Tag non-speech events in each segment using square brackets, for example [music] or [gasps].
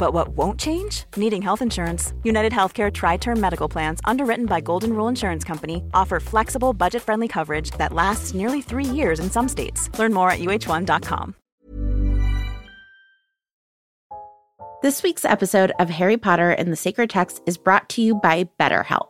But what won't change? Needing health insurance. United Healthcare Tri Term Medical Plans, underwritten by Golden Rule Insurance Company, offer flexible, budget friendly coverage that lasts nearly three years in some states. Learn more at uh1.com. This week's episode of Harry Potter and the Sacred Text is brought to you by BetterHelp.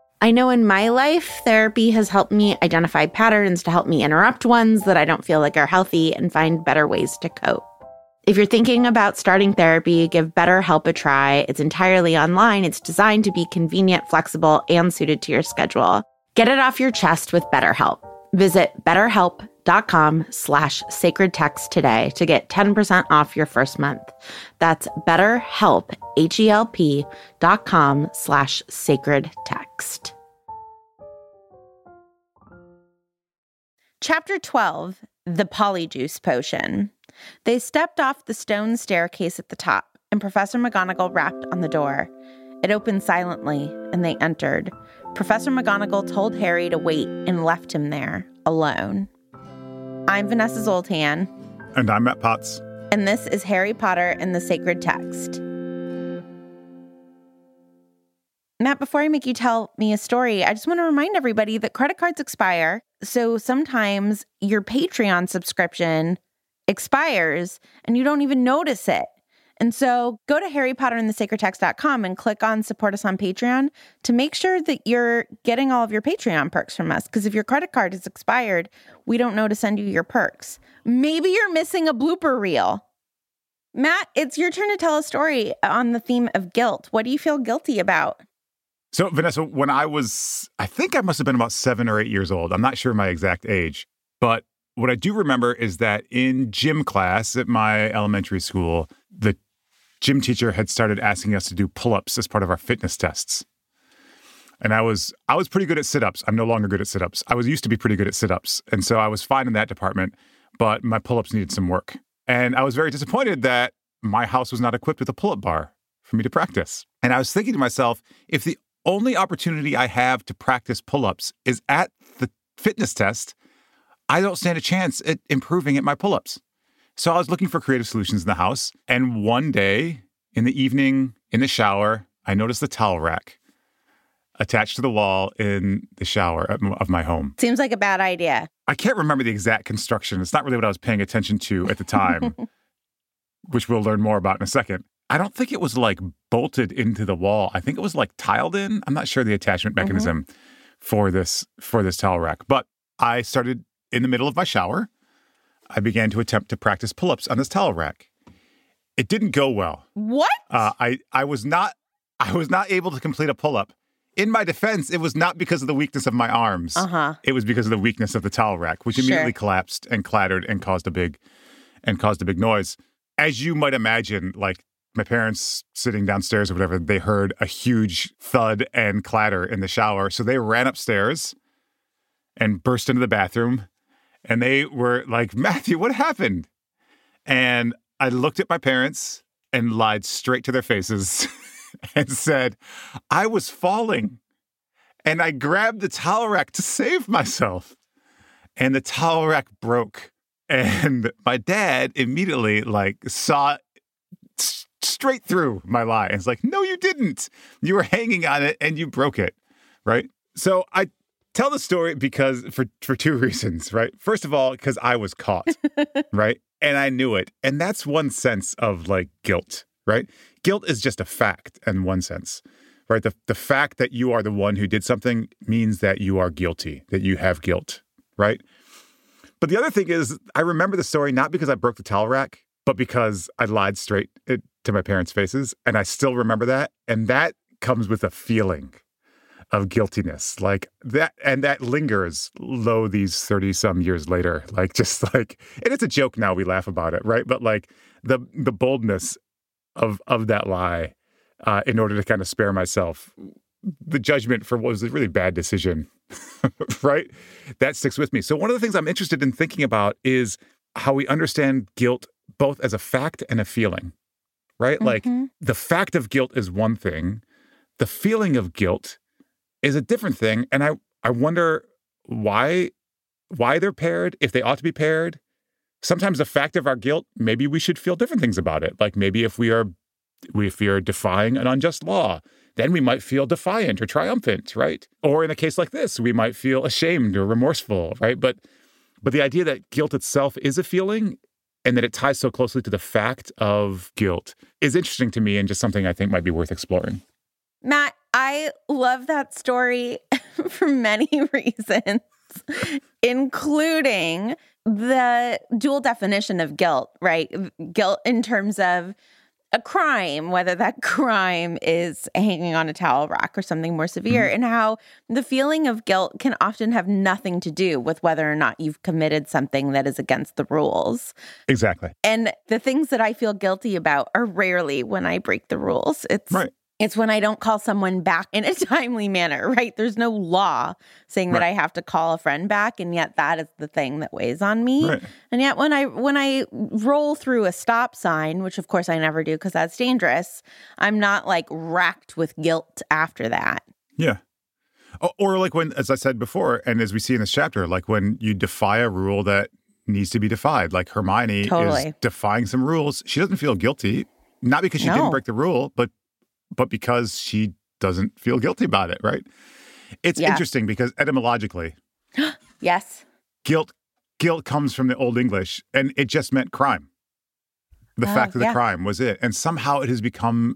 I know in my life, therapy has helped me identify patterns to help me interrupt ones that I don't feel like are healthy and find better ways to cope. If you're thinking about starting therapy, give BetterHelp a try. It's entirely online. It's designed to be convenient, flexible, and suited to your schedule. Get it off your chest with BetterHelp. Visit betterhelp.com slash sacred text today to get 10% off your first month. That's betterhelp, H-E-L-P dot com slash sacred text. Chapter 12, The Polyjuice Potion. They stepped off the stone staircase at the top, and Professor McGonagall rapped on the door. It opened silently, and they entered. Professor McGonagall told Harry to wait and left him there, alone. I'm Vanessa Zoltan. And I'm Matt Potts. And this is Harry Potter and the Sacred Text. Matt, before I make you tell me a story, I just want to remind everybody that credit cards expire. So sometimes your Patreon subscription expires and you don't even notice it. And so go to harrypotterandthesacredtext.com and click on support us on Patreon to make sure that you're getting all of your Patreon perks from us. Because if your credit card is expired, we don't know to send you your perks. Maybe you're missing a blooper reel. Matt, it's your turn to tell a story on the theme of guilt. What do you feel guilty about? So, Vanessa, when I was, I think I must have been about seven or eight years old. I'm not sure my exact age, but what I do remember is that in gym class at my elementary school, the gym teacher had started asking us to do pull-ups as part of our fitness tests. And I was I was pretty good at sit-ups. I'm no longer good at sit-ups. I was used to be pretty good at sit-ups. And so I was fine in that department, but my pull-ups needed some work. And I was very disappointed that my house was not equipped with a pull-up bar for me to practice. And I was thinking to myself, if the only opportunity I have to practice pull-ups is at the fitness test, I don't stand a chance at improving at my pull-ups. So I was looking for creative solutions in the house. And one day in the evening, in the shower, I noticed the towel rack attached to the wall in the shower of my home. Seems like a bad idea. I can't remember the exact construction. It's not really what I was paying attention to at the time, [laughs] which we'll learn more about in a second. I don't think it was like bolted into the wall. I think it was like tiled in. I'm not sure the attachment mm-hmm. mechanism mm-hmm. for this for this towel rack. But I started in the middle of my shower I began to attempt to practice pull ups on this towel rack. It didn't go well. What? Uh, I I was not I was not able to complete a pull up. In my defense, it was not because of the weakness of my arms. Uh-huh. It was because of the weakness of the towel rack, which immediately sure. collapsed and clattered and caused a big and caused a big noise. As you might imagine, like my parents sitting downstairs or whatever, they heard a huge thud and clatter in the shower. So they ran upstairs and burst into the bathroom and they were like, Matthew, what happened? And I looked at my parents and lied straight to their faces [laughs] and said, I was falling. And I grabbed the towel rack to save myself. And the towel rack broke. And my dad immediately like saw straight through my lie. And like, no, you didn't. You were hanging on it and you broke it. Right. So I tell the story because for for two [laughs] reasons, right? First of all, because I was caught, [laughs] right? And I knew it. And that's one sense of like guilt right? Guilt is just a fact in one sense, right? The, the fact that you are the one who did something means that you are guilty, that you have guilt, right? But the other thing is, I remember the story not because I broke the towel rack, but because I lied straight eh, to my parents' faces. And I still remember that. And that comes with a feeling of guiltiness. Like that and that lingers low these 30 some years later. [laughs] Like just like and it's a joke now we laugh about it right? But like the the boldness of of that lie uh, in order to kind of spare myself the judgment for what was a really bad decision [laughs] right? That sticks with me. So one of the things i'm interested in thinking about is how we understand guilt both as a fact and a feeling right? Mm-hmm. like the fact of guilt is one thing. The feeling of guilt is a different thing. And I, I wonder why why they're paired, if they ought to be paired. Sometimes the fact of our guilt, maybe we should feel different things about it. Like maybe if we are if we are defying an unjust law, then we might feel defiant or triumphant, right? Or in a case like this, we might feel ashamed or remorseful, right? But but the idea that guilt itself is a feeling and that it ties so closely to the fact of guilt is interesting to me and just something I think might be worth exploring. Matt, I love that story [laughs] for many [laughs] reasons, including the dual definition of guilt, right? Guilt in terms of a crime, whether that [laughs] crime is hanging on a towel rack or something more severe, mm-hmm. and how the feeling of guilt can often have nothing to do with whether or not you've committed something that is against the rules. Exactly. And the things that I feel guilty about are rarely when I break the rules. It's right. It's when I don't call someone back in a [laughs] timely manner, right? There's no law saying right. that I have to call a friend back and yet that is the thing that weighs on me. Right. And yet when I when I roll through a stop sign, which of course I never do because that's dangerous, I'm not like racked with guilt after that. Yeah. Or like when as I said before and as we see in this chapter, like when you defy a rule that needs to be defied, like Hermione totally. is defying some rules, she doesn't feel guilty not because she no. didn't break the rule, but but because she doesn't feel guilty about it, right? It's yeah. interesting because etymologically, [gasps] yes, guilt guilt comes from the Old English, and it just meant crime. The uh, fact of the yeah. crime was it, and somehow it has become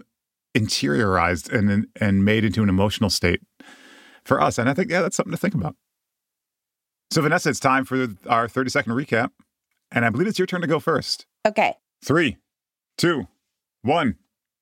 interiorized and and made into an emotional state for us. And I think yeah, that's something to think about. So Vanessa, it's time for our thirty second recap, and I believe it's your turn to go first. Okay. Three, two, one,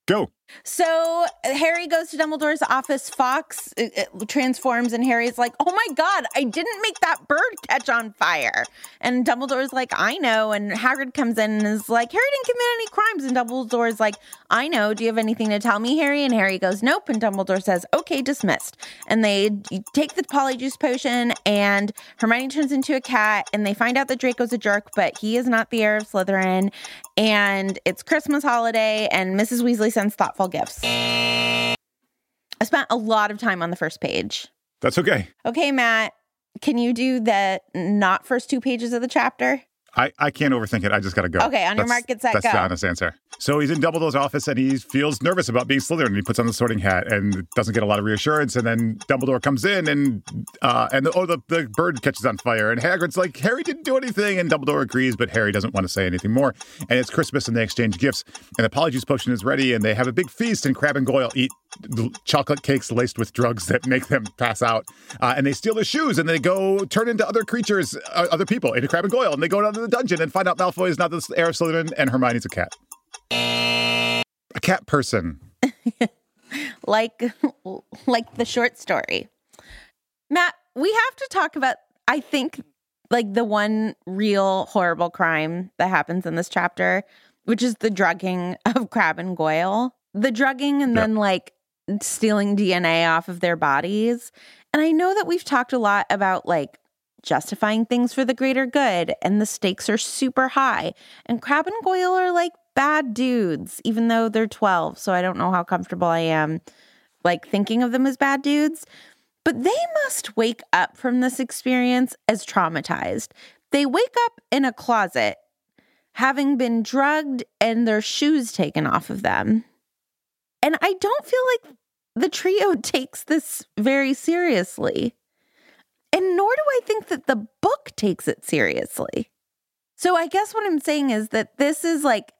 go. So Harry goes to Dumbledore's office. Fawkes it, it transforms, and Harry's like, "Oh my god, I didn't make that bird catch on fire." And Dumbledore's like, "I know." And Hagrid comes in and is like, "Harry didn't commit any crimes." And Dumbledore's like, "I know. Do you have anything to tell me, Harry?" And Harry goes, "Nope." And Dumbledore says, "Okay, dismissed." And they take the Polyjuice potion, and Hermione turns into a cat, and they find out that Draco's a jerk, but he is not the heir of Slytherin. And it's Christmas holiday, and Mrs. Weasley sends thoughtful gifts. I spent a lot of time on the first page. That's okay. Okay, Matt, can you do the not first two pages of the chapter? I, I can't overthink it. I just got to go. Okay, on that's, your mark, get set, that's go. That's the honest answer. So he's in Dumbledore's office and he feels nervous about being Slytherin. He puts on the sorting hat and doesn't get a lot of reassurance. And then Dumbledore comes in and uh, and the, oh the, the bird catches on fire. And Hagrid's like Harry didn't do anything. And Dumbledore agrees, but Harry doesn't want to say anything more. And it's Christmas and they exchange gifts. And the Polyjuice potion is ready and they have a big feast. And Crabbe and Goyle eat chocolate cakes laced with drugs that make them pass out. Uh, and they steal their shoes and they go turn into other creatures, uh, other people, into Crabbe and Goyle. And they go down to the dungeon and find out Malfoy is not the heir of Slytherin and Hermione's a cat. A cat person. [laughs] like [laughs] like the short story. Matt, we have to talk about I think like the one real horrible crime that happens in this chapter, which is the drugging [laughs] of Crabbe and Goyle. The drugging and yep. then like stealing DNA off of their bodies. And I know that we've talked a lot about like justifying things for the greater good, and the stakes are super high. And Crabbe and Goyle are like bad dudes, even though they're 12. So I don't know how comfortable I am like thinking of them as bad dudes. But they must wake up from this experience as traumatized. They wake up in a closet having been drugged and their shoes taken off of them. And I don't feel like the trio [laughs] takes this very seriously. And nor do I think that the book takes it seriously. So I guess what I'm saying is that this is like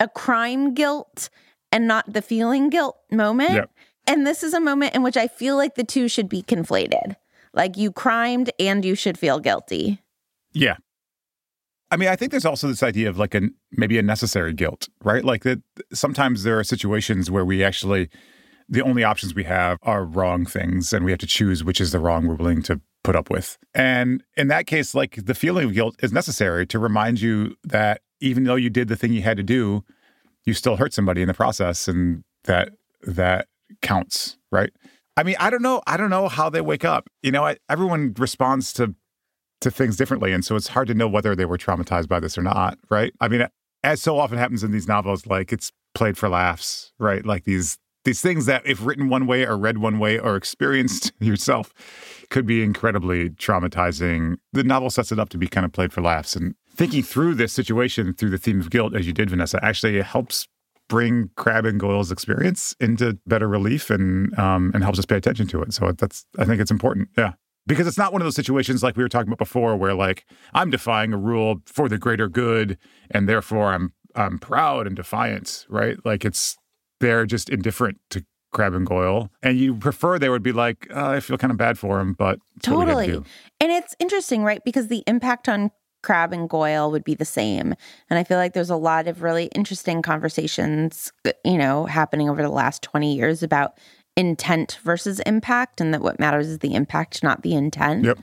a crime guilt and not the feeling guilt moment. Yep. And this is a moment in which I feel like the two should be conflated. Like you crimed and you should feel guilty. Yeah. I mean, I think there's also this idea of like a maybe a necessary guilt, right? Like that sometimes there are situations where we actually the only options we have are wrong things and we have to choose which is the wrong we're willing to put up with. And in that case, like the feeling of guilt is necessary to remind you that even though you did the thing you had to do, you still hurt somebody in the process and that that counts, right? I mean, I don't know. I don't know how they wake up. You know, I, everyone responds to to things differently, and so it's hard to know whether they were traumatized by this or not, right? I mean, as so often happens in these novels, like it's played for laughs, right? Like these these things that, if written one way or read one way or experienced [laughs] yourself, could be incredibly traumatizing. The novel sets it up to be kind of played for laughs, and thinking through this situation through the theme of guilt, as you did, Vanessa, actually helps bring Crabbe and Goyle's experience into better relief and um, and helps us pay attention to it. So that's I think it's important. Yeah. Because it's not one of those situations like we were talking about before where like I'm defying a rule for the greater good and therefore I'm I'm proud and defiant, right? Like it's they're just indifferent to Crabbe and Goyle, and you prefer they would be like, oh, I feel kind of bad for him, but totally. And it's interesting, right? Because the impact on Crabbe and Goyle would be the same. And I feel like there's a lot of really interesting conversations, uh, you know, happening over the last 20 years about intent versus impact, and that what matters is the impact, not the intent. Yep.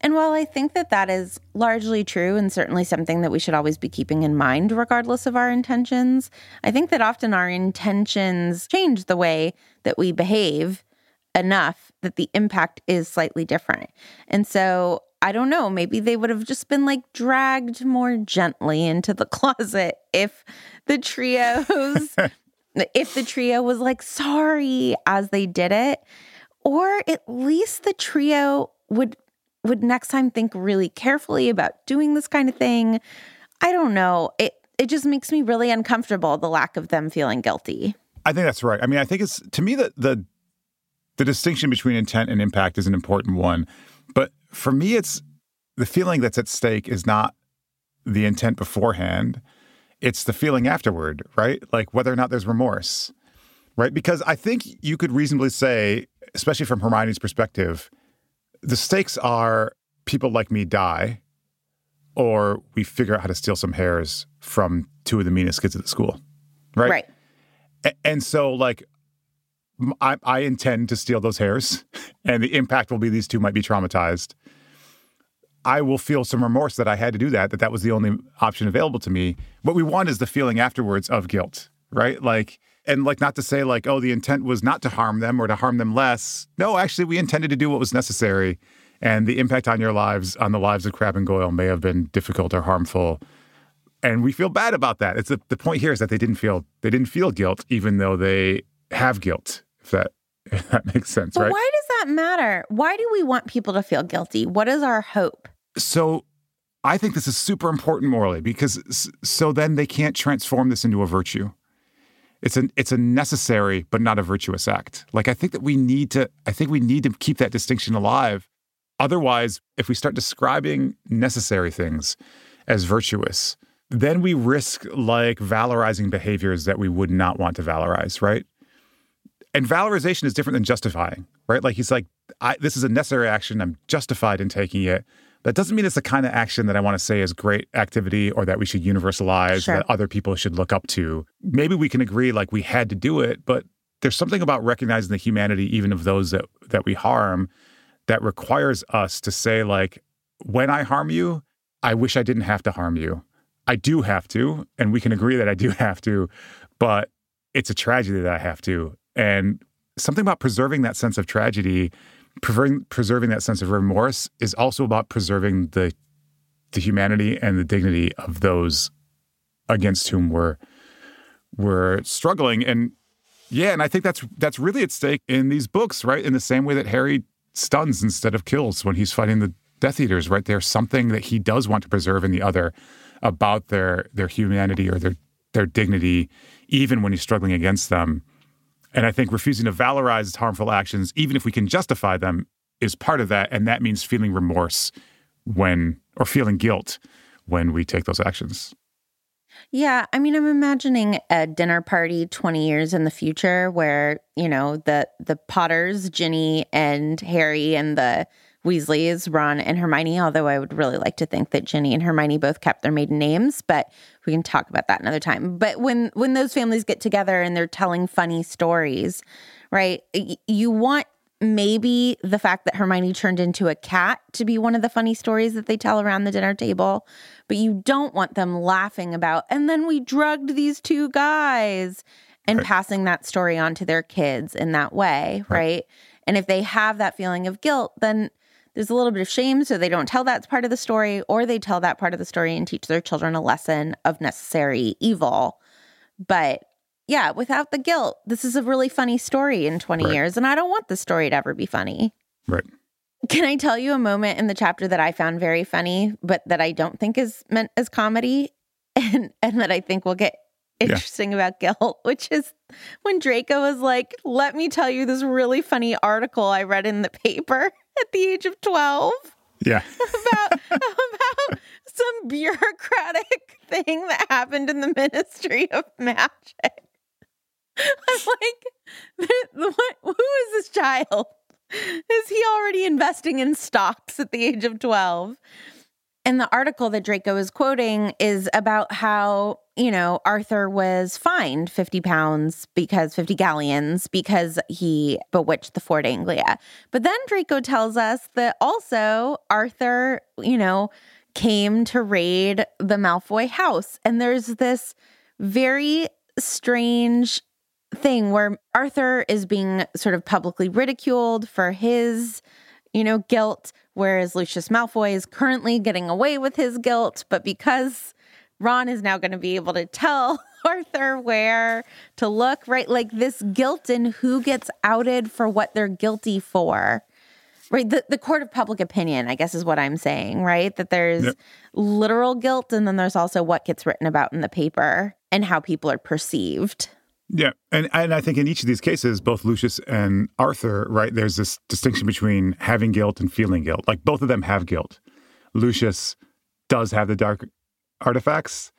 And while I think that that is largely true and certainly something that we should always be keeping in mind, regardless of our intentions, I think that often our intentions change the way that we behave enough that the impact is slightly different. And so I don't know, maybe they would have just been like dragged more gently into the [laughs] closet if the trios [laughs] if the trio was like sorry as they did it or at least the trio would would next time think really carefully about doing this kind of thing. I don't know. It it just makes me really uncomfortable the lack of them feeling guilty. I think that's right. I mean, I think it's to me that the the distinction between intent and impact is an important one. But for me, it's the feeling that's at stake is not the intent beforehand, it's the feeling afterward, right? Like whether or not there's remorse, right? Because I think you could reasonably say, especially from Hermione's perspective, the stakes are people like me die, or we figure out how to steal some hairs from two of the meanest kids at the school, right? Right. And so, like, I, I intend to steal those hairs, [laughs] and the impact will be these two might be traumatized. I will feel some remorse that I had to do that, that that was the only option available to me. What we want is the feeling afterwards of guilt, right? Like, and like not to say like, oh, the intent was not to harm them or to harm them less. No, actually, we intended to do what was necessary. And the impact on your lives, on the lives of Crabbe and Goyle, may have been difficult or harmful. And we feel bad about that. It's a, the point here is that they didn't feel they didn't feel guilt, even though they have guilt. If that [laughs] if that makes sense, but right? Why does that matter? Why do we want people to feel guilty? What is our hope? So I think this is super important morally because so then they can't transform this into a virtue. It's a it's a necessary but not a virtuous act. Like I think that we need to I think we need to keep that distinction alive. Otherwise, if we start describing necessary things as virtuous, then we risk like valorizing behaviors that we would not want to valorize, right? And valorization is different than justifying, right? Like he's like, this is a necessary action. I'm justified in taking it. That doesn't mean it's the kind of action that I want to say is great activity or that we should universalize, Sure. that other people should look up to. Maybe we can agree like we had to do it, but there's something about recognizing the humanity even of those that that we harm that requires us to say like when I harm you, I wish I didn't have to harm you. I do have to, and we can agree that I do [laughs] have to, but it's a tragedy that I have to. And something about preserving that sense of tragedy preserving, preserving that sense of remorse is also about preserving the the humanity and the dignity of those against whom we're we're struggling. And yeah, and I think that's that's really at stake in these books, right? In the same way that Harry stuns instead of kills when he's fighting the Death Eaters, right? There's something that he does want to preserve in the other about their their humanity or their their dignity, even when he's struggling against them. And I think refusing to valorize harmful actions, even if we can justify them, is part of that. And that means feeling remorse when, or feeling guilt when we take those actions. Yeah, I mean, I'm imagining a dinner party 20 years in the future where, you know, the the Potters, Ginny and Harry and the Weasleys, Ron and Hermione, although I would really like to think that Ginny and Hermione both kept their maiden names, but we can talk about that another time. But when when those families get together and they're telling funny stories, right? You want maybe the fact that Hermione turned into a cat to be one of the funny stories that they tell around the dinner table, but you don't want them laughing about, and then we drugged these two guys and right. passing that story on to their kids in that way, right. right? And if they have that feeling of guilt, then there's a little bit of shame, so they don't tell that part of the story, or they tell that part of the story and teach their children a lesson of necessary evil. But yeah, without the guilt, this is a really funny story in 20 right. years, and I don't want the story to ever be funny. Right. Can I tell you a moment in the chapter that I found very funny, but that I don't think is meant as comedy [laughs] and, and that I think will get interesting yeah. about guilt, [laughs] which is when Draco was like, Let me tell you this really funny article I read in the paper [laughs] at the age of 12. Yeah. [laughs] about about some bureaucratic thing that happened in the Ministry of Magic. [laughs] I'm like, what, who is this child? Is he already investing in stocks at the age of 12? And the article that Draco is quoting is about how, you know, Arthur was fined 50 pounds because 50 galleons because he bewitched the Ford Anglia. But then Draco tells us that also Arthur, you know, came to raid the Malfoy house. And there's this very strange thing where Arthur is being sort of publicly ridiculed for his, you know, guilt, whereas Lucius Malfoy is currently getting away with his guilt. But because Ron is now going to be able to tell [laughs] Arthur where to look, right? Like this guilt and who gets outed for what they're guilty for. Right. The, the court of public opinion, I guess, is what I'm saying, right? That there's yep. literal guilt and then there's also what gets written about in the paper and how people are perceived. Yeah, and and I think in each of these cases, both Lucius and Arthur, right? There's this distinction between having guilt and feeling guilt. Like both of them have guilt. Lucius does have the dark artifacts,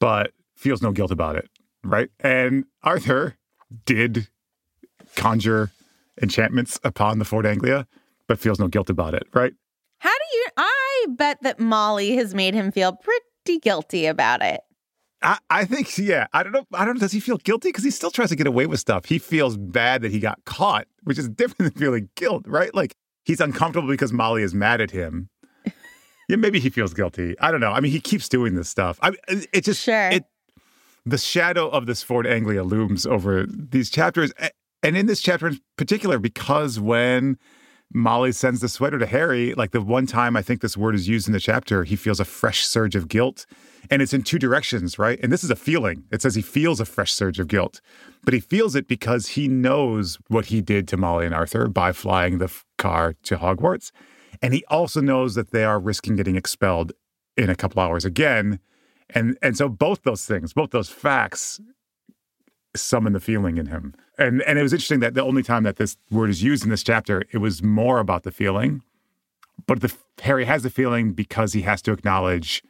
but feels no guilt about it, right? And Arthur did conjure enchantments upon the Ford Anglia, but feels no guilt about it, right? How do you? I bet that Molly has made him feel pretty guilty about it. I, I think, yeah. I don't know. I don't know. Does he feel guilty? Because he still tries to get away with stuff. He feels bad that he got caught, which is [laughs] different than feeling guilt, right? Like he's uncomfortable because Molly is mad at him. [laughs] yeah, maybe he feels guilty. I don't know. I mean, he keeps doing this stuff. I uh, it just sure. It, the shadow of this Ford Anglia looms over these chapters, and in this chapter in particular, because when Molly sends the sweater to Harry. Like the one time I think this word is used in the chapter, he feels a fresh surge of guilt. And it's in two directions, right? And this is a feeling. It says he feels a fresh surge of guilt, but he feels it because he knows what he did to Molly and Arthur by flying the car to Hogwarts. And he also knows that they are risking getting expelled in a couple hours again. And and so both those things, both those facts summon the feeling in him. And and it was interesting that the only time that this word is used in this chapter, it was more about the feeling. But the Harry has the feeling because he has to acknowledge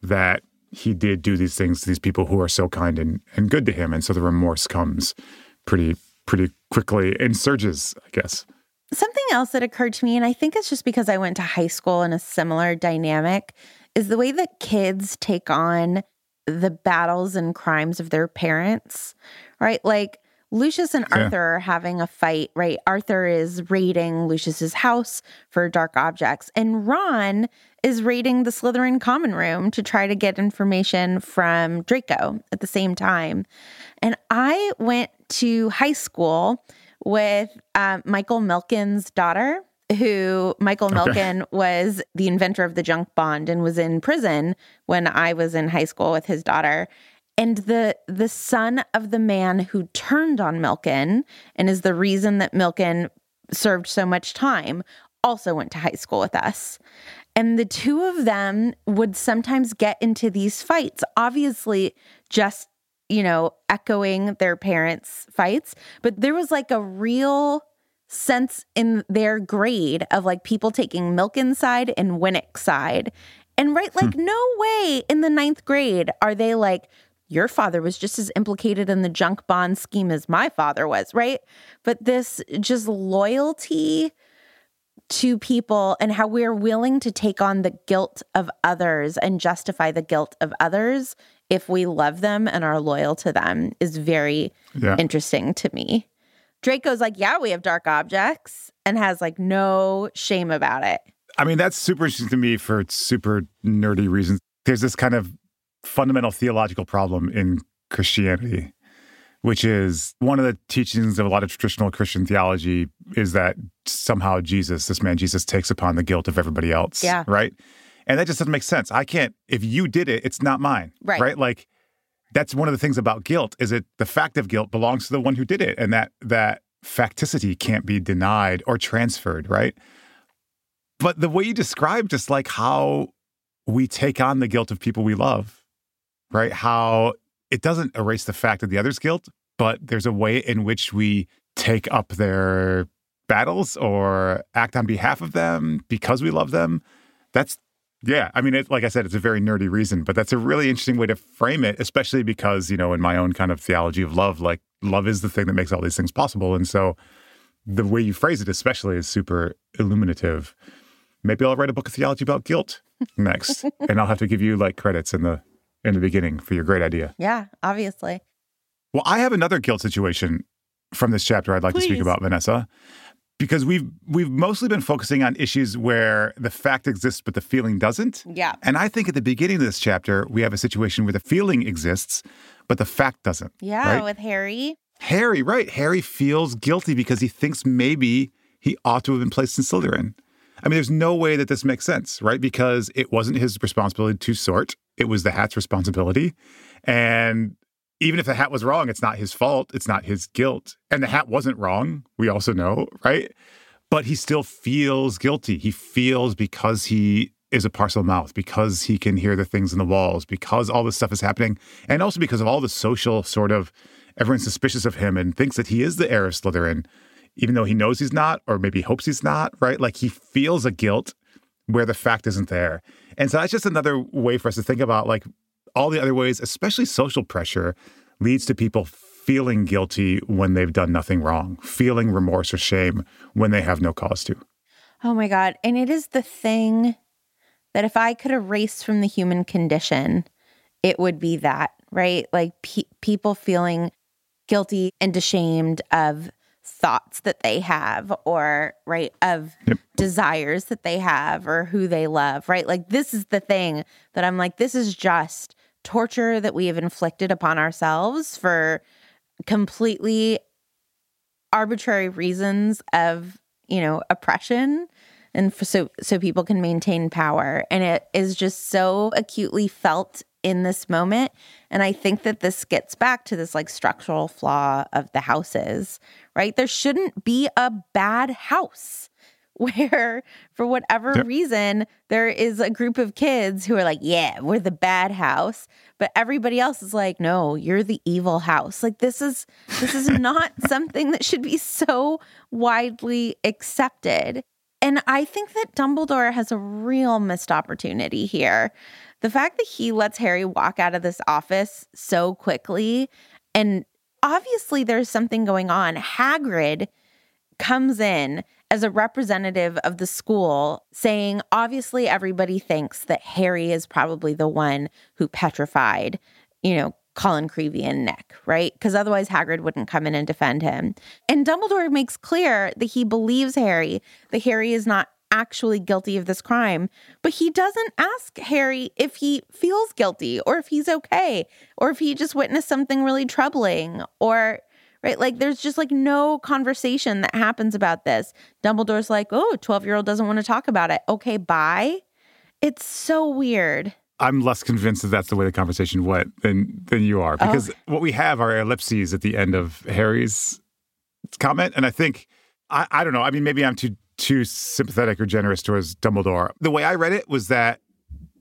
that he did do these things to these people who are so kind and, and good to him. And so the remorse comes pretty pretty quickly in surges, I guess. Something else that occurred to me, and I think it's just because I went to high school in a similar dynamic, is the way that kids take on the battles and crimes of their parents, right? Like Lucius and Arthur are having a fight, right? Arthur is raiding Lucius's house for dark objects, and Ron is raiding the Slytherin common room to try to get information from Draco at the same time. And I went to high school with uh, Michael Milken's daughter who Michael Milken was the inventor of the junk bond and was in prison when I was in high school with his daughter. And the the son of the man who turned on Milken and is the reason that Milken served so much time also went to high school with us. And the two of them would sometimes get into these fights, obviously just, you know, echoing their parents' fights, but there was like a real sense in their grade of like people taking Milken side and Winnick side. And right, like, hmm. no way in the ninth grade are they like your father was just as implicated in the junk bond scheme as my father was, right? But this just loyalty to people and how we're willing to take on the guilt of others and justify the guilt of others if we love them and are loyal to them is very yeah. interesting to me. Draco's like, yeah, we have dark objects and has like no shame about it. I mean, that's super interesting to me for super nerdy reasons. There's this kind of fundamental theological problem in Christianity, which is one of the teachings of a lot of traditional Christian theology is that somehow Jesus, this man Jesus, takes upon the guilt of everybody else. Yeah. Right. And that just doesn't make sense. I can't, if you did it, it's not mine. Right. Right. Like that's one of the things about guilt is it the fact of guilt belongs to the one who did it. And that that facticity can't be denied or transferred. Right. But the way you describe just like how we take on the guilt of people we love, right? How it doesn't erase the fact of the other's guilt, but there's a way in which we take up their battles or act on behalf of them because we love them. That's yeah, I mean, it, like I said, it's a very nerdy reason, but that's a really interesting way to frame it, especially because, you know, in my own kind of theology of love, like love is the thing that makes all these things possible. And so the way you phrase it, especially, is super illuminative. Maybe I'll write a book of theology about guilt next, [laughs] and I'll have to give you like credits in the in the beginning for your great idea. Yeah, obviously. Well, I have another guilt situation from this chapter I'd like Please. to speak about, Vanessa because we've we've mostly been focusing on issues where the fact exists but the feeling doesn't. Yeah. And I think at the beginning of this chapter we have a situation where the feeling exists but the fact doesn't. Yeah, right? with Harry. Harry, right. Harry feels guilty because he thinks maybe he ought to have been placed in Slytherin. I mean, there's no way that this makes sense, right? Because it wasn't his responsibility to sort. It was the hat's responsibility. And even if the hat was wrong, it's not his fault. It's not his guilt. And the hat wasn't wrong. We also know, right? But he still feels guilty. He feels because he is a Parselmouth, because he can hear the things in the walls, because all this stuff is happening, and also because of all the social sort of everyone's suspicious of him and thinks that he is the heir of Slytherin, even though he knows he's not, or maybe hopes he's not, right? Like he feels a guilt where the fact isn't there. And so that's just another way for us to think about like all the other ways, especially social pressure, leads to people feeling guilty when they've done nothing wrong, feeling remorse or shame when they have no cause to. Oh my God. And it is the thing that if I could erase from the human condition, it would be that, right? Like pe- people feeling guilty and ashamed of thoughts that they have or right of yep. desires that they have or who they love right? Like this is the thing that i'm like this is just torture that we have inflicted upon ourselves for completely arbitrary reasons of you know oppression. And for, so so people can maintain power. And it is just so acutely felt in this moment. And i think that this gets back to this like structural flaw of the houses right? There shouldn't be a bad house [laughs] where for whatever yep. reason there is a group of kids who are like yeah we're the bad house. But everybody else is like no you're the evil house. Like this is this is [laughs] not something that should be so widely accepted. And i think that dumbledore has a real missed opportunity here the fact that he lets harry walk out of this office so quickly and obviously there's something going on hagrid comes in as a representative of the school saying, obviously, everybody thinks that Harry is probably the one who petrified, you know, Colin Creevey and Nick, right? Because otherwise Hagrid wouldn't come in and defend him. And Dumbledore makes clear that he believes Harry, that Harry is not actually guilty of this crime, but he doesn't ask Harry if he feels guilty or if he's okay or if he just witnessed something really troubling or right? Like there's just like no conversation that happens about this. Dumbledore's like, oh, 12 year old doesn't want to talk about it. Okay, bye. It's so weird. I'm less convinced that that's the way the conversation went than than you are oh. because oh. what we have are ellipses at the end of Harry's comment, and I think I, I don't know. I mean, maybe I'm too too sympathetic or generous towards Dumbledore. The way I read it was that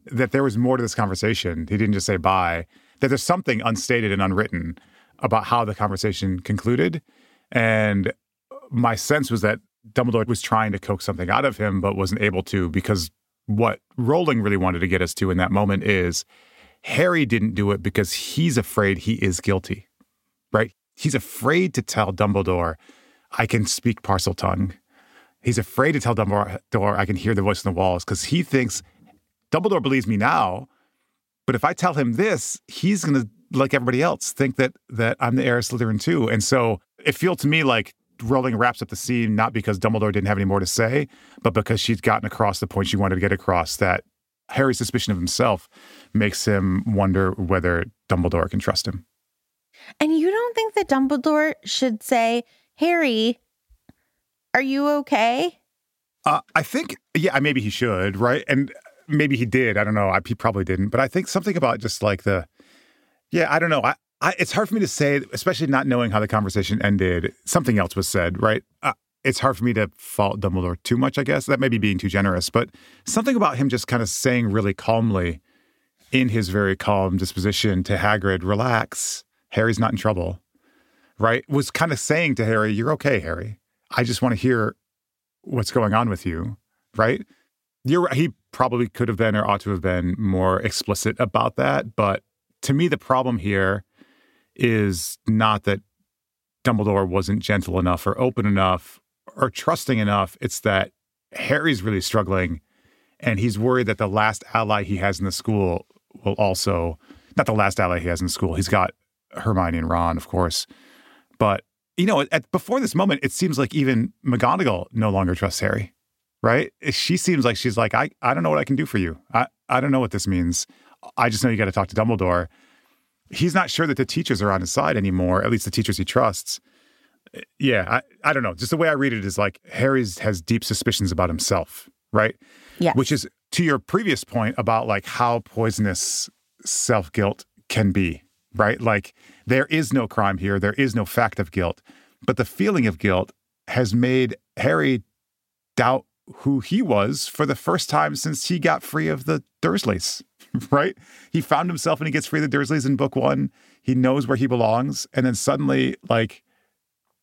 that there was more to this conversation. He didn't just say bye. That there's something unstated and unwritten about how the conversation concluded. And my sense was that Dumbledore was trying to coax something out of him, but wasn't able to because what Rowling really wanted to get us to in that moment is Harry didn't do it because he's afraid he is guilty, right? He's afraid to tell Dumbledore, I can speak Parseltongue. He's afraid to tell Dumbledore, I can hear the voice in the walls because he thinks Dumbledore believes me now. But if I tell him this, he's going to, like everybody else, think that that I'm the heir of Slytherin too. And so it feels to me like Rowling wraps up the scene not because Dumbledore didn't have any more to say, but because she's gotten across the point she wanted to get across that Harry's suspicion of himself makes him wonder whether Dumbledore can trust him. And you don't think that Dumbledore should say, Harry, are you okay? Uh, I think, yeah, maybe he should, right? And maybe he did. I don't know. I, he probably didn't. But I think something about just like the, yeah, I don't know. I, I, it's hard for me to say, especially not knowing how the conversation ended. Something else was said, right? Uh, it's hard for me to fault Dumbledore too much, I guess. That may be being too generous, but something about him just kind of saying really calmly, in his very calm disposition to Hagrid, relax, Harry's not in trouble, right? Was kind of saying to Harry, you're okay, Harry. I just want to hear what's going on with you, right? You're, he probably could have been or ought to have been more explicit about that. But to me, the problem here is not that Dumbledore wasn't gentle enough or open enough or trusting enough. It's that Harry's really struggling and he's worried that the last ally he has in the school will also, not the last ally he has in school, he's got Hermione and Ron, of course. But, you know, at, before this moment, it seems like even McGonagall no longer trusts Harry, right? She seems like she's like, I, I don't know what I can do for you. I, I don't know what this means. I just know you got to talk to Dumbledore he's not sure that the teachers are on his side anymore, at least the teachers he trusts. Yeah, I, I don't know. Just the way I read it is like Harry's has deep suspicions about himself, right? Yeah. Which is to your previous point about like how poisonous self guilt can be, right? Like there is no crime here, there is no fact of guilt, but the feeling of guilt has made Harry doubt who he was for the first time since he got free of the Dursleys. [laughs] right? He found himself and he gets free of the Dursleys in book one. He knows where he belongs. And then suddenly, like,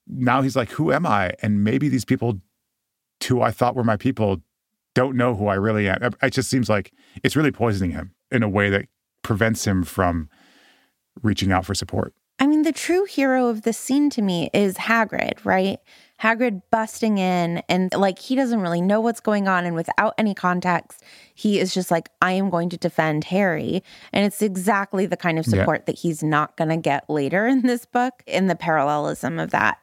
now he's like, who am I? And maybe these people who I thought were my people don't know who I really am. It just seems like it's really poisoning him in a way that prevents him from reaching out for support. I mean, the true hero of this scene to me is Hagrid, right? Hagrid busting in and like he doesn't really know what's going on. And without any context, he is just like, I am going to defend Harry. And it's exactly the kind of support yeah. that he's not going to get later in this book in the parallelism of that.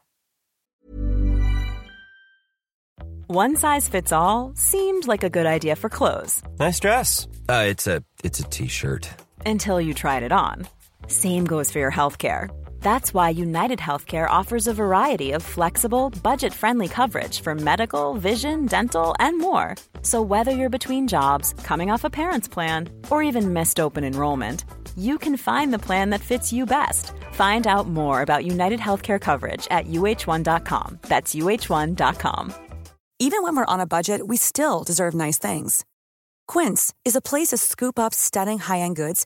One size fits all seemed like a good idea for clothes. Nice dress. Uh, it's a it's a t-shirt. Until you tried it on. Same goes for your healthcare. That's why United Healthcare offers a variety of flexible, budget friendly coverage for medical, vision, dental, and more. So, whether you're between jobs, coming off a parent's plan, or even missed open enrollment, you can find the plan that fits you best. Find out more about United Healthcare coverage at uh1.com. That's uh1.com. Even when we're on a budget, we still deserve nice things. Quince is a place to scoop up stunning high end goods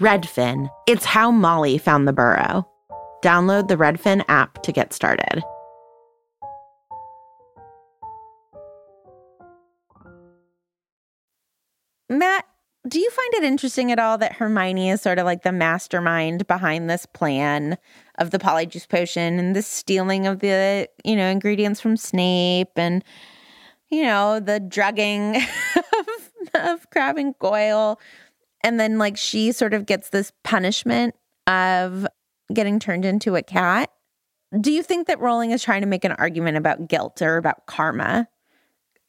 Redfin. It's how Molly found the burrow. Download the Redfin app to get started. Matt, do you find it interesting at all that Hermione is sort of like the mastermind behind this plan of the polyjuice potion and the stealing of the, you know, ingredients from Snape and, you know, the drugging [laughs] of, of Crabbe and Goyle? And then, like, she sort of gets this punishment of getting turned into a cat. Do you think that Rowling is trying to make an argument about guilt or about karma,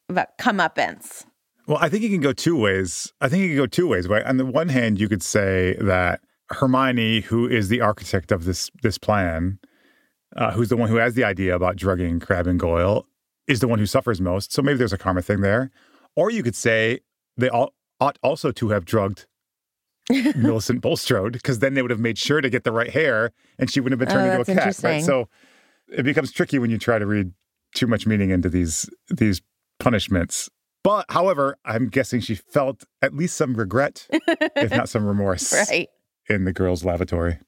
about comeuppance? Well, I think you can go two ways. I think you can go two ways. Right? On the one hand, you could say that Hermione, who is the architect of this this plan, uh, who's the one who has the idea about drugging Crabbe and Goyle, is the one who suffers most. So maybe there's a karma thing there. Or you could say they all ought also to have drugged Millicent Bulstrode because then they would have made sure to get the right hair and she wouldn't have been turned Oh, into a cat. Right? So it becomes tricky when you try to read too much meaning into these these punishments. But however, I'm guessing she felt at least some regret, if not some remorse, [laughs] Right. in the girls' lavatory.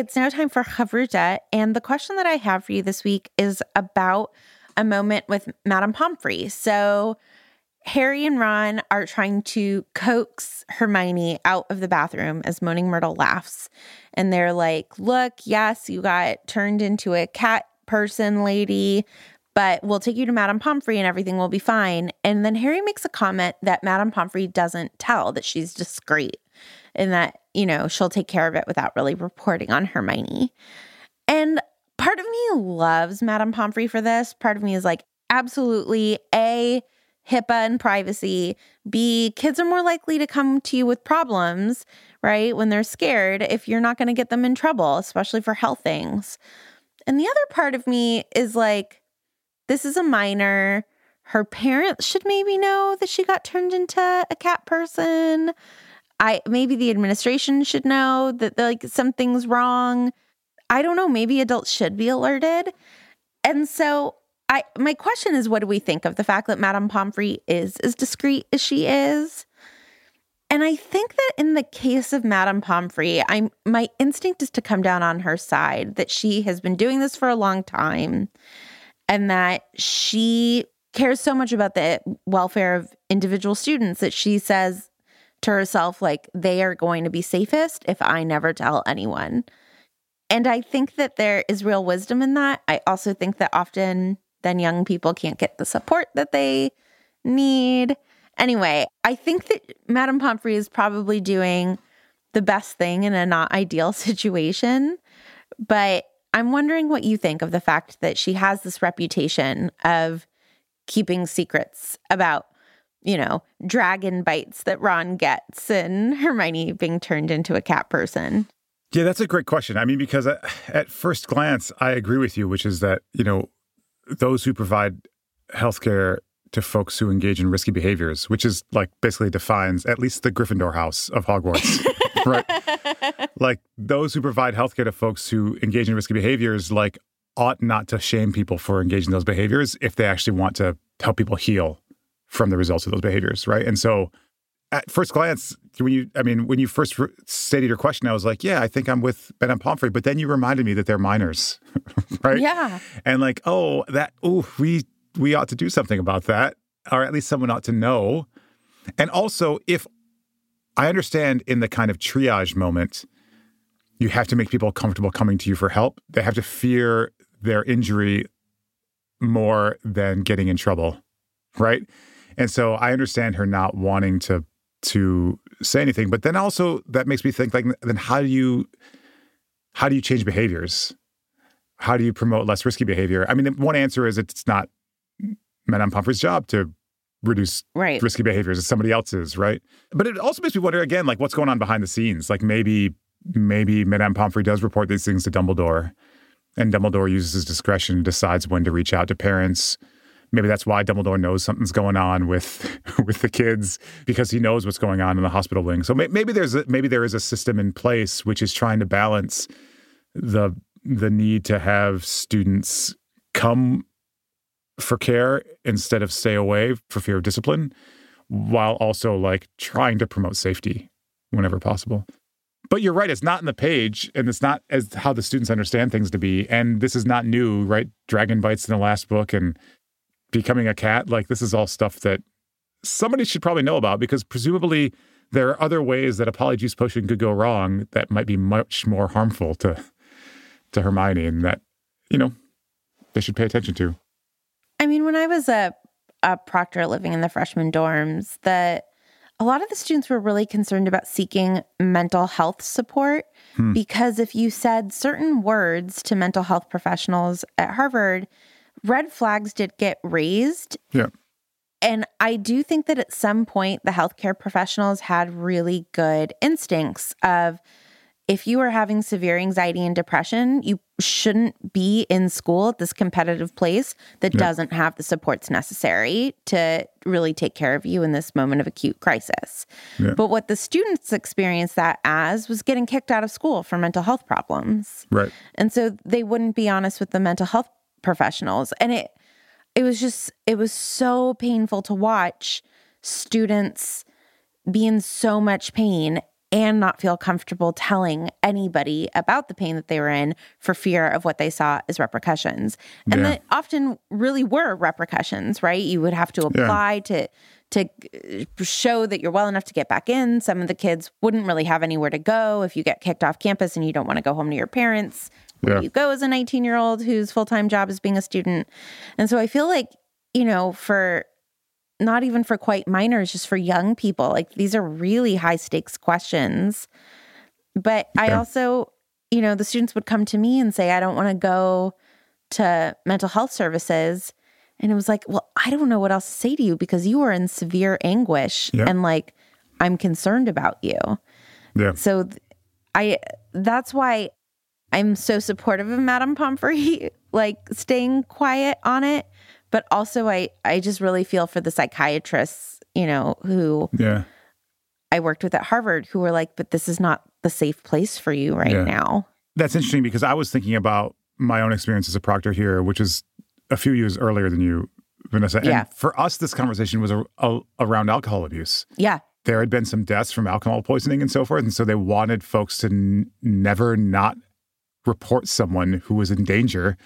It's now time for Havruta. And the question that I have for you this week is about a moment with Madame Pomfrey. So, Harry and Ron are trying to coax Hermione out of the bathroom as Moaning Myrtle laughs. And they're like, Look, yes, you got turned into a cat person lady, but we'll take you to Madame Pomfrey and everything will be fine. And then Harry makes a comment that Madame Pomfrey doesn't tell, that she's discreet and that, you know, she'll take care of it without really reporting on Hermione. And part of me loves Madame Pomfrey for this. Part of me is like, absolutely, A, HIPAA and privacy. B, kids are more likely to come to you with problems, right? When they're scared, if you're not going to get them in trouble, especially for health things. And the other part of me is like, this is a minor. Her parents should maybe know that she got turned into a cat person. I maybe the administration should know that like something's wrong. I don't know, maybe adults should be alerted. And so I my question is what do we think of the fact that Madame Pomfrey is as discreet as she is? And I think that in the case of Madame Pomfrey, I'm my instinct is to come down on her side that she has been doing this for a long time and that she cares so much about the welfare of individual students that she says to herself like they are going to be safest if I never tell anyone. And I think that there is real wisdom in that. I also think that often then young people can't get the support that they need. Anyway, I think that Madame Pomfrey is probably doing the best thing in a not [laughs] ideal situation. But I'm wondering what you think of the fact that she has this reputation of keeping secrets about, you know, dragon bites that Ron gets and [laughs] Hermione being turned into a cat person. Yeah, that's a great question. I mean, because at, at first glance, I agree with you, which is that, you know, those who provide healthcare to folks who engage in risky behaviors, which is like basically defines at least the Gryffindor house of Hogwarts, [laughs] right? Like those who provide healthcare to folks who engage in risky behaviors, like ought not to shame people for engaging in those behaviors if they actually want to help people heal from the results of those behaviors, right? And so at first glance, when you, I mean, when you first re- stated your question, I was like, yeah, I think I'm with Madame Pomfrey. But then you reminded me that they're minors, [laughs] right? Yeah. And like, oh, that, oh, we, we ought to do something about that, or at least someone ought to know. And also, if I understand in the kind of triage moment, you have to make people comfortable coming to you for help. They have to fear their injury more than getting in trouble, right? And so I understand her not wanting to to say anything, but then also that makes me think like then how do you how do you change behaviors? How do you promote less risky behavior? I mean, one answer is it's not Madame Pomfrey's job to reduce Right. risky behaviors. It's somebody else's, right? But it also makes me wonder again, like what's going on behind the scenes. Like maybe maybe Madame Pomfrey does report these things to Dumbledore, and Dumbledore uses his discretion and decides when to reach out to parents. Maybe that's why Dumbledore knows something's going on with [laughs] with the kids because he knows what's going on in the hospital wing. So may, maybe there's a, maybe there is a system in place which is trying to balance the the need to have students come for care instead of stay away for fear of discipline while also like trying to promote safety whenever possible. But you're right, it's not in the page and it's not as how the students understand things to be. And this is not new, right? Dragon bites in the last book and becoming a cat. Like this is all stuff that somebody should probably know about because presumably there are other ways that a polyjuice potion could go wrong that might be much more harmful to to Hermione and that, you know, they should pay attention to. I mean, when I was a a proctor living in the freshman dorms, that a lot of the students were really concerned about seeking mental health support hmm. because if you said certain words to mental health professionals at Harvard, red flags did get raised. Yeah. And I do think that at some point the healthcare professionals had really good instincts of if you are having severe anxiety and depression, you shouldn't be in school at this competitive place that doesn't have the supports necessary to really take care of you in this moment of acute crisis. But what the students experienced that as was getting kicked out of school for mental health problems. Right. And so they wouldn't be honest with the mental health professionals. And it it was just it was so painful to watch students be in so much pain and not feel comfortable telling anybody about the pain that they were in for fear of what they saw as repercussions. And yeah. that often really were repercussions, right? You would have to apply yeah. to to uh, show that you're well enough to get back in. Some of the kids wouldn't really have anywhere to go if you get kicked off campus and you don't want to go home to your parents. Where yeah. you go as a 19 year old whose full time job is being a student? And so I feel like, you know, for not even for quite minors, just for young people. Like these are really high stakes questions. But I also, you know, the students would come to me and say, I don't want to go to mental health services. And it was like, well, I don't know what else to say to you because you are in severe anguish and like I'm concerned about you. Yeah. So I that's why I'm so supportive of Madame Pomfrey [laughs] like staying quiet on it but also I I just really feel for the psychiatrists, you know, who yeah. I worked with at Harvard who were like, but this is not the safe place for you right yeah. now. That's interesting because I was thinking about my own experience as a proctor here, which is a few years earlier than you, Vanessa. And yeah. for us, this conversation was a, a, around alcohol abuse. Yeah. There had been some deaths from alcohol poisoning and so forth. And so they wanted folks to n- never not report someone who was in danger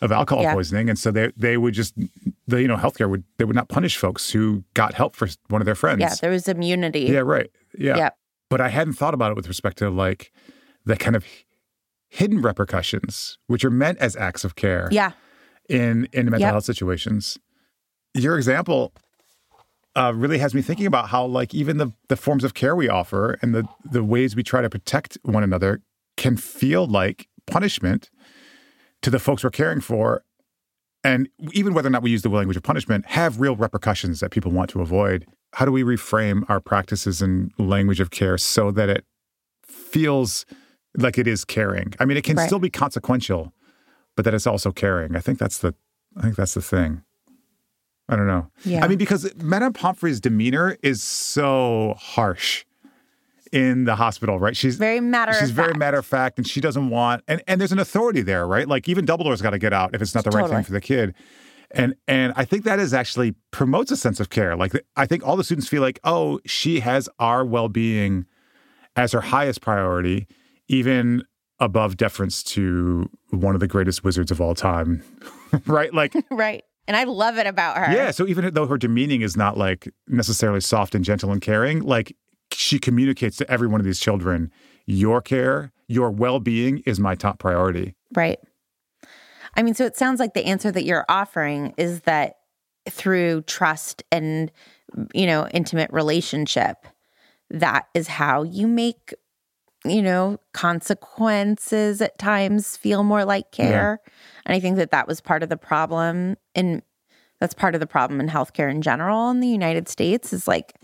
of alcohol yeah. poisoning, and so they they would just the you know healthcare would they would not punish folks who got help for one of their friends. Yeah, there was immunity. Yeah, right. Yeah. yeah. But I hadn't thought about it with respect to like the kind of hidden repercussions, which are meant as acts of care. Yeah. In in mental yep. health situations, your example uh, really has me thinking about how like even the the forms of care we offer and the the ways we try to protect one another can feel like punishment to the folks we're caring for, and even whether or not we use the language of punishment, have real repercussions that people want to avoid. How do we reframe our practices and language of care so that it feels like it is caring? I mean, it can right. still be consequential, but that it's also caring. I think that's the I think that's the thing. I don't know. Yeah. I mean, because Madame Pomfrey's demeanor is so harsh in the hospital, right? She's very matter. She's very fact. matter of fact, and she doesn't want. And and there's an authority there, right? Like even Dumbledore's got to get out if it's not the totally. right thing for the kid. And and I think that is actually promotes a sense of care. Like I think all the students feel like, oh, she has our well being as her highest priority, even above deference to one of the greatest wizards of all time, [laughs] right? Like [laughs] right. And I love it about her. Yeah. So even though her demeaning is not like necessarily soft and gentle and caring, like she communicates to every one of these children your care, your well being is my top priority. Right. I mean, so it sounds like the answer that you're offering is that through trust and, you know, intimate relationship, that is how you make, you know, consequences at times feel more like care. Yeah. And I think that that was part of the problem. And that's part of the problem in healthcare in general in the United States is like,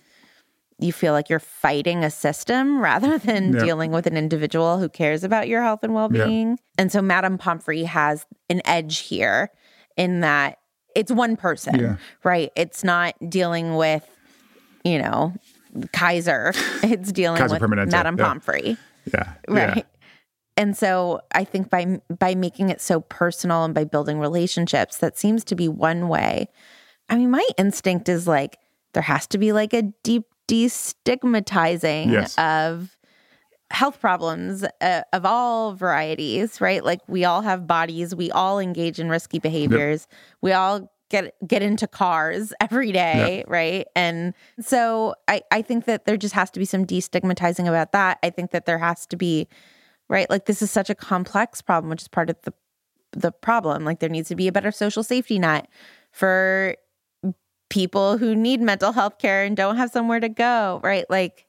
you feel like you're fighting a system [laughs] rather than yeah. dealing with an individual who cares about your health and well-being. Yeah. And so Madame Pomfrey has an edge here in that it's one person, yeah. right? It's not dealing with, you know, Kaiser. [laughs] It's dealing Kaiser with Permanente. Madame Pomfrey. Yeah. [laughs] Right. And so I think by by making it so personal and by building relationships, that seems to be one way. I mean, my instinct is like there has to be like a deep destigmatizing Yes. of health problems uh, of all varieties, right? Like we all have bodies, we all engage in risky behaviors, we all get get into cars [laughs] every day, right? And so I I think that there just has to be some destigmatizing about that. I think that there has to be right like this is such a complex problem, which is part of the the problem. Like there needs to be a better social safety net for people who need mental health care and don't have somewhere to go, right? Like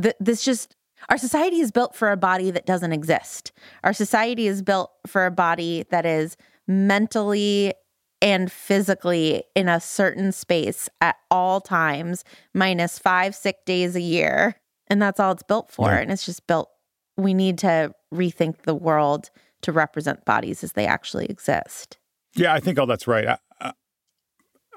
th- this just our society is built for a body that doesn't exist. Our society is built for a body that is mentally and physically in a certain space at all times, minus five sick days a year. And that's all it's built for. Yeah. And it's just built, we need to rethink the world to represent bodies as they actually exist. Yeah, I think all that's right. I,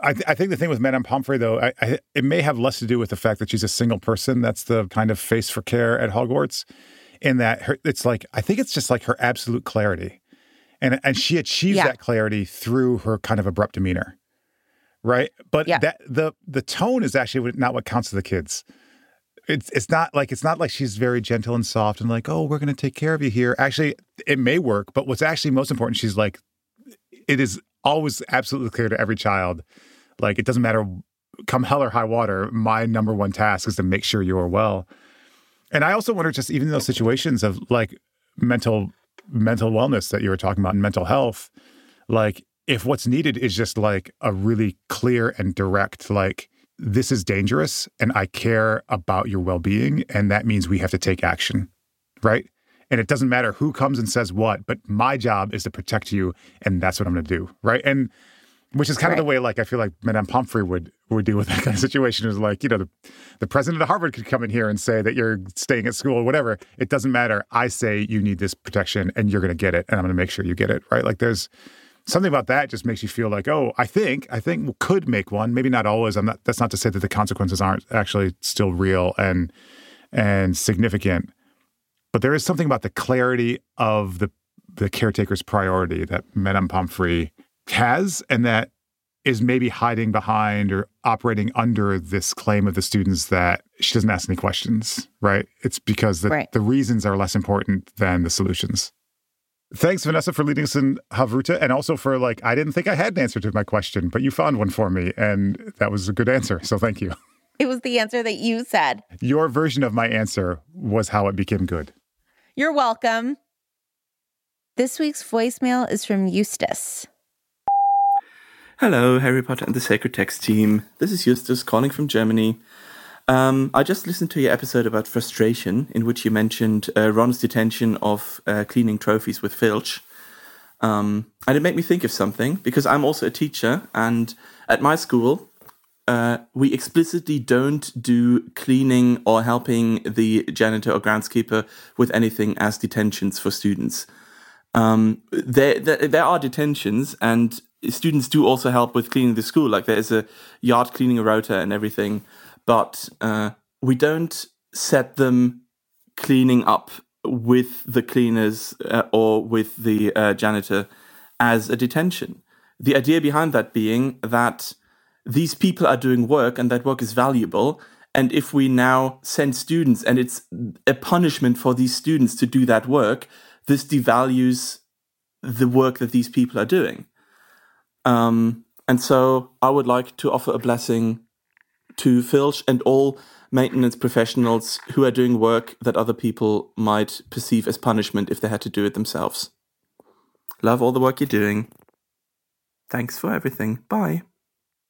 I- th- I think the thing with Madame Pomfrey, though, I, I, it may have less to do with the fact that she's a single person. That's the kind of face for care at Hogwarts. In that, her, it's like I think it's just like her absolute clarity, and and she achieves Yeah. that clarity through her kind of abrupt demeanor, right? But Yeah. that the the tone is actually not what counts to the kids. It's it's not like it's not like she's very gentle and soft and like oh we're going to take care of you here. Actually, it may work, but what's actually most important, she's like it is always absolutely clear to every child like it doesn't matter come hell or high water my number one task is to make sure you are well. And i also wonder just even those situations of like mental mental wellness that you were talking about and mental health like if what's needed is just like a really clear and direct like this is dangerous and i care about your well-being and that means we have to take action right? And it doesn't matter who comes and says what but my job is to protect you and that's what i'm going to do right? And which is kind of the way like i feel like madame pomfrey would would deal with that [laughs] kind of situation is like you know the, the president of harvard could come in here and say that you're staying at school or whatever. It doesn't matter. I say you need this protection and you're going to get it and i'm going to make sure you get it right? Like there's something about that just makes you feel like oh i think i think could make one. Maybe not always. I'm not that's not to say that the consequences aren't actually still real and and significant. But there is something about the clarity of the the caretaker's priority that Madame Pomfrey has, and that is maybe hiding behind or operating under this claim of the students that she doesn't ask any questions. Right? It's because the, Right. the reasons are less important than the solutions. Thanks, Vanessa, for leading us in Havruta, and also for like I didn't think I had an answer to my question, but you found one for me, and that was a good answer. So thank you. [laughs] It was the answer that you said. Your version of my answer was how it became good. You're welcome. This week's voicemail is from Eustace. Hello, Harry Potter and the Sacred Text team. This is Justus calling from Germany. Um, I just listened to your episode about frustration, in which you mentioned uh, Ron's detention of uh, cleaning trophies with Filch. Um, and it made me think of something because I'm also a teacher, and at my school, uh, we explicitly don't do cleaning or helping the janitor or groundskeeper with anything as detentions for students. Um, there, there, there are detentions, and students do also help with cleaning the school. Like there is a yard cleaning rota and everything, but uh, we don't set them cleaning up with the cleaners uh, or with the uh, janitor as a detention. The idea behind that being that these people are doing work and that work is valuable. And if we now send students and it's a punishment for these students to do that work, this devalues the work that these people are doing. Um, and so I would like to offer a blessing to Filch and all maintenance professionals who are doing work that other people might perceive as punishment if they had to do it themselves. Love all the work you're doing. Thanks for everything. Bye.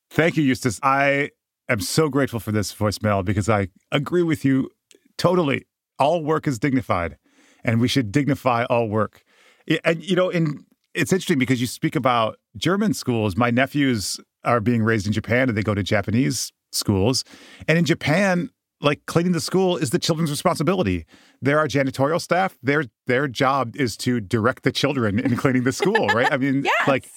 Thank you, Eustace. I am so grateful for this voicemail because I agree with you totally. All work is dignified, and we should dignify all work. And you know, in it's interesting because you speak about German schools. My nephews are being raised in Japan, and they go to Japanese schools. And in Japan, like cleaning the school is the children's responsibility. There are janitorial staff. Their their job is to direct the children in cleaning the school, right? I mean, [laughs] like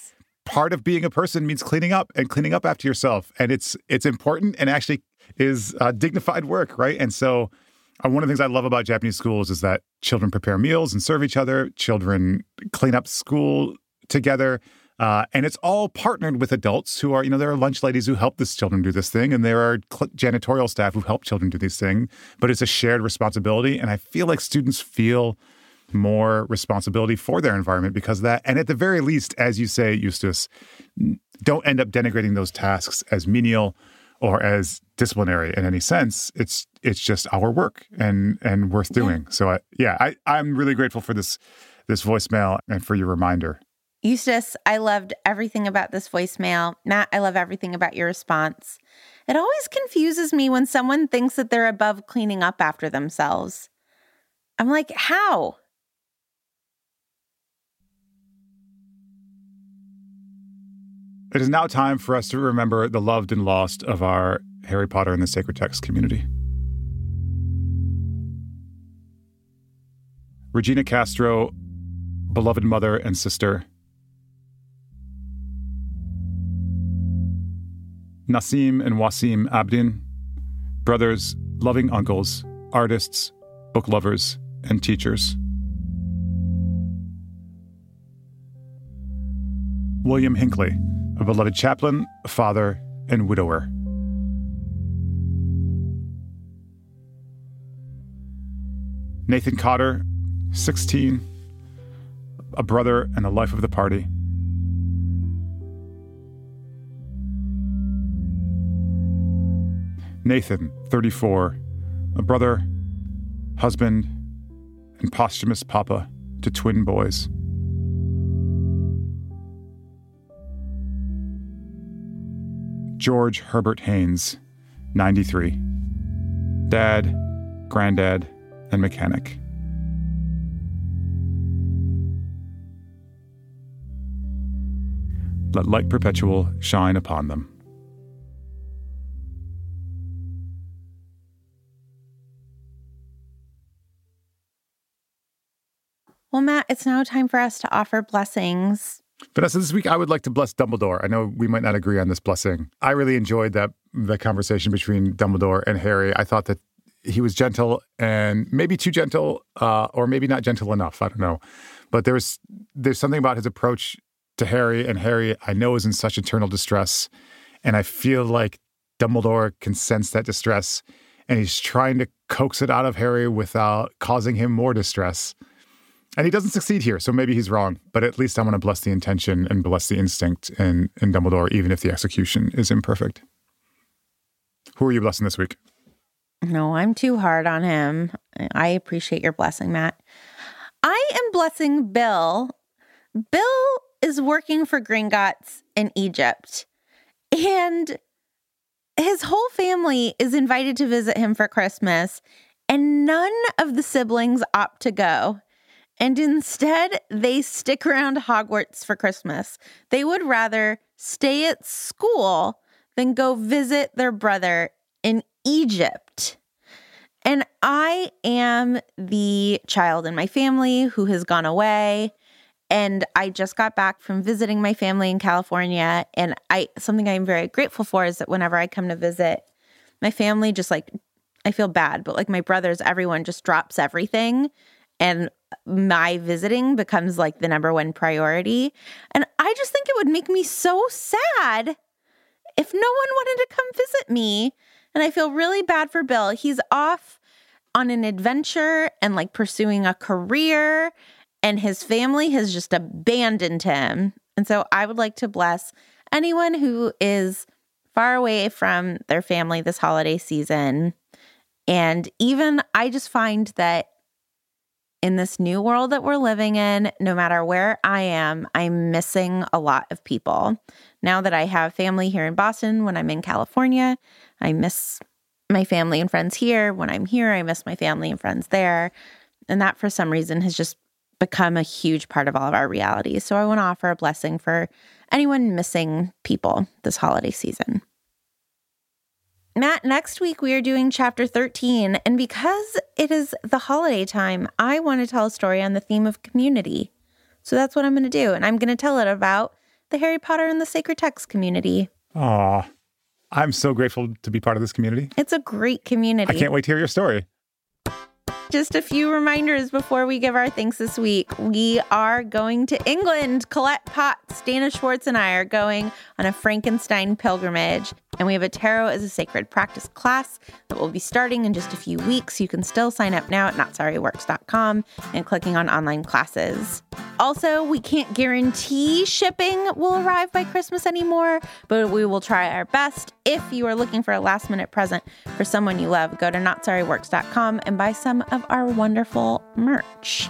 part of being a person means cleaning up and cleaning up after yourself and it's it's important and actually is uh, dignified work right and so one of the things i love about japanese schools is that children prepare meals and serve each other children clean up school together Uh, and it's all partnered with adults who are, you know, there are lunch ladies who help these children do this thing, and there are cl- janitorial staff who help children do this thing. But it's a shared responsibility. And I feel like students feel more responsibility for their environment because of that. And at the very least, as you say, Eustace, don't end up denigrating those tasks as menial or as disciplinary in any sense. It's it's just our work and and worth doing. Yeah. So I, yeah, I, I'm really grateful for this this voicemail and for your reminder. Eustace, I loved everything about this voicemail. Matt, I love everything about your response. It always confuses me when someone thinks that they're above cleaning up after themselves. I'm like, how? It is now time for us to remember the loved and lost of our Harry Potter and the Sacred Text community. Regina Castro, beloved mother and sister. Nasim and Wasim Abdin, brothers, loving uncles, artists, book lovers, and teachers. William Hinckley, a beloved chaplain, father, and widower. Nathan Cotter, 16, a brother and a life of the party. Nathan, 34, a brother, husband, and posthumous papa to twin boys. George Herbert Haynes, 93. Dad, granddad, and mechanic. Let light perpetual shine upon them. Well, Matt, it's now time for us to offer blessings Vanessa, this week I would like to bless Dumbledore. I know we might not agree on this blessing. I really enjoyed that the conversation between Dumbledore and Harry. I thought that he was gentle and maybe too gentle, uh, or maybe not gentle enough. I don't know, but there's there's something about his approach to Harry, and Harry I know is in such internal distress, and I feel like Dumbledore can sense that distress, and he's trying to coax it out of Harry without causing him more distress. And he doesn't succeed here, so maybe he's wrong. But at least I want to bless the intention and bless the instinct in, in Dumbledore, even if the execution is imperfect. Who are you blessing this week? No, I'm too hard on him. I appreciate your blessing, Matt. I am blessing Bill. Bill is working for Gringotts in Egypt. And his whole family is invited to visit him for Christmas, and none of the siblings opt to go. And instead, they stick around Hogwarts for Christmas. They would rather stay at school than go visit their brother in Egypt. And I am the child in my family who has gone away. And I just got back from visiting my family in California. And I something I'm very grateful for is that whenever I come to visit, my family just like I feel bad, but like my brothers, everyone just drops everything and my visiting becomes like the number one priority. And I just think it would make me so sad if no one wanted to come visit me. And I feel really bad for Bill. He's off on an adventure and like pursuing a career, and his family has just abandoned him. And so I would like to bless anyone who is far away from their family this holiday season. And even I just find that in this new world that we're living in, no matter where I am, I'm missing a lot of people. Now that I have family here in Boston, when I'm in California, I miss my family and friends here. When I'm here, I miss my family and friends there. And that, for some reason, has just become a huge part of all of our reality. So I want to offer a blessing for anyone missing people this holiday season. Matt, next week we are doing chapter 13. And because it is the holiday time, I want to tell a story on the theme of community. So that's what I'm going to do. And I'm going to tell it about the Harry Potter and the Sacred Text community. Aw, I'm so grateful to be part of this community. It's a great community. I can't wait to hear your story. Just a few reminders before we give our thanks this week. We are going to England. Colette Potts, Dana Schwartz, and I are going on a Frankenstein pilgrimage. And we have a tarot as a sacred practice class that will be starting in just a few weeks. You can still sign up now at notsorryworks.com and clicking on online classes. Also, we can't guarantee shipping will arrive by Christmas anymore, but we will try our best. If you are looking for a last minute present for someone you love, go to notsorryworks.com and buy some of our wonderful merch.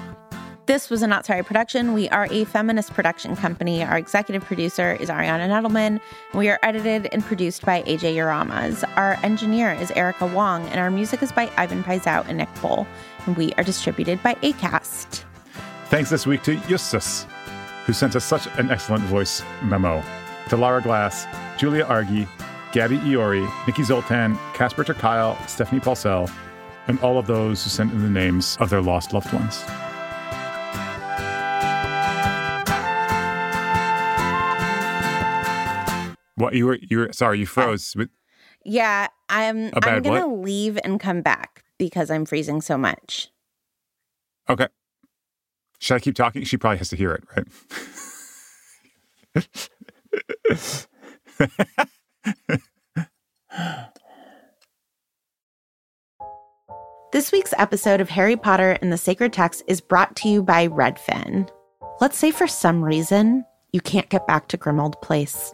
This was a Not Sorry production. We are a feminist production company. Our executive producer is Ariana Nedelman. We are edited and produced by AJ Uramas. Our engineer is Erica Wong, and our music is by Ivan Paisau and Nick Bull. And we are distributed by ACAST. Thanks this week to Justus, who sent us such an excellent voice memo. To Lara Glass, Julia Argy, Gabby Iori, Nikki Zoltan, Casper ter Kuile, Stephanie Paulsell, and all of those who sent in the names of their lost loved ones. What you were you were sorry, you froze. But Yeah, I'm I'm gonna what? leave and come back because I'm freezing so much. okay. Should I keep talking? She probably has to hear it, right? [laughs] This week's episode of Harry Potter and the Sacred Text is brought to you by Redfin. Let's say for some reason you can't get back to Grimmauld Place,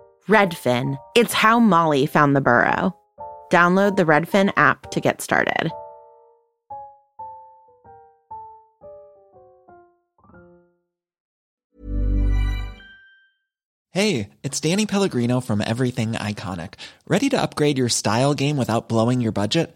Redfin. It's how Molly found the burrow. Download the Redfin app to get started. Hey, it's Danny Pellegrino from Everything Iconic. Ready to upgrade your style game without blowing your budget?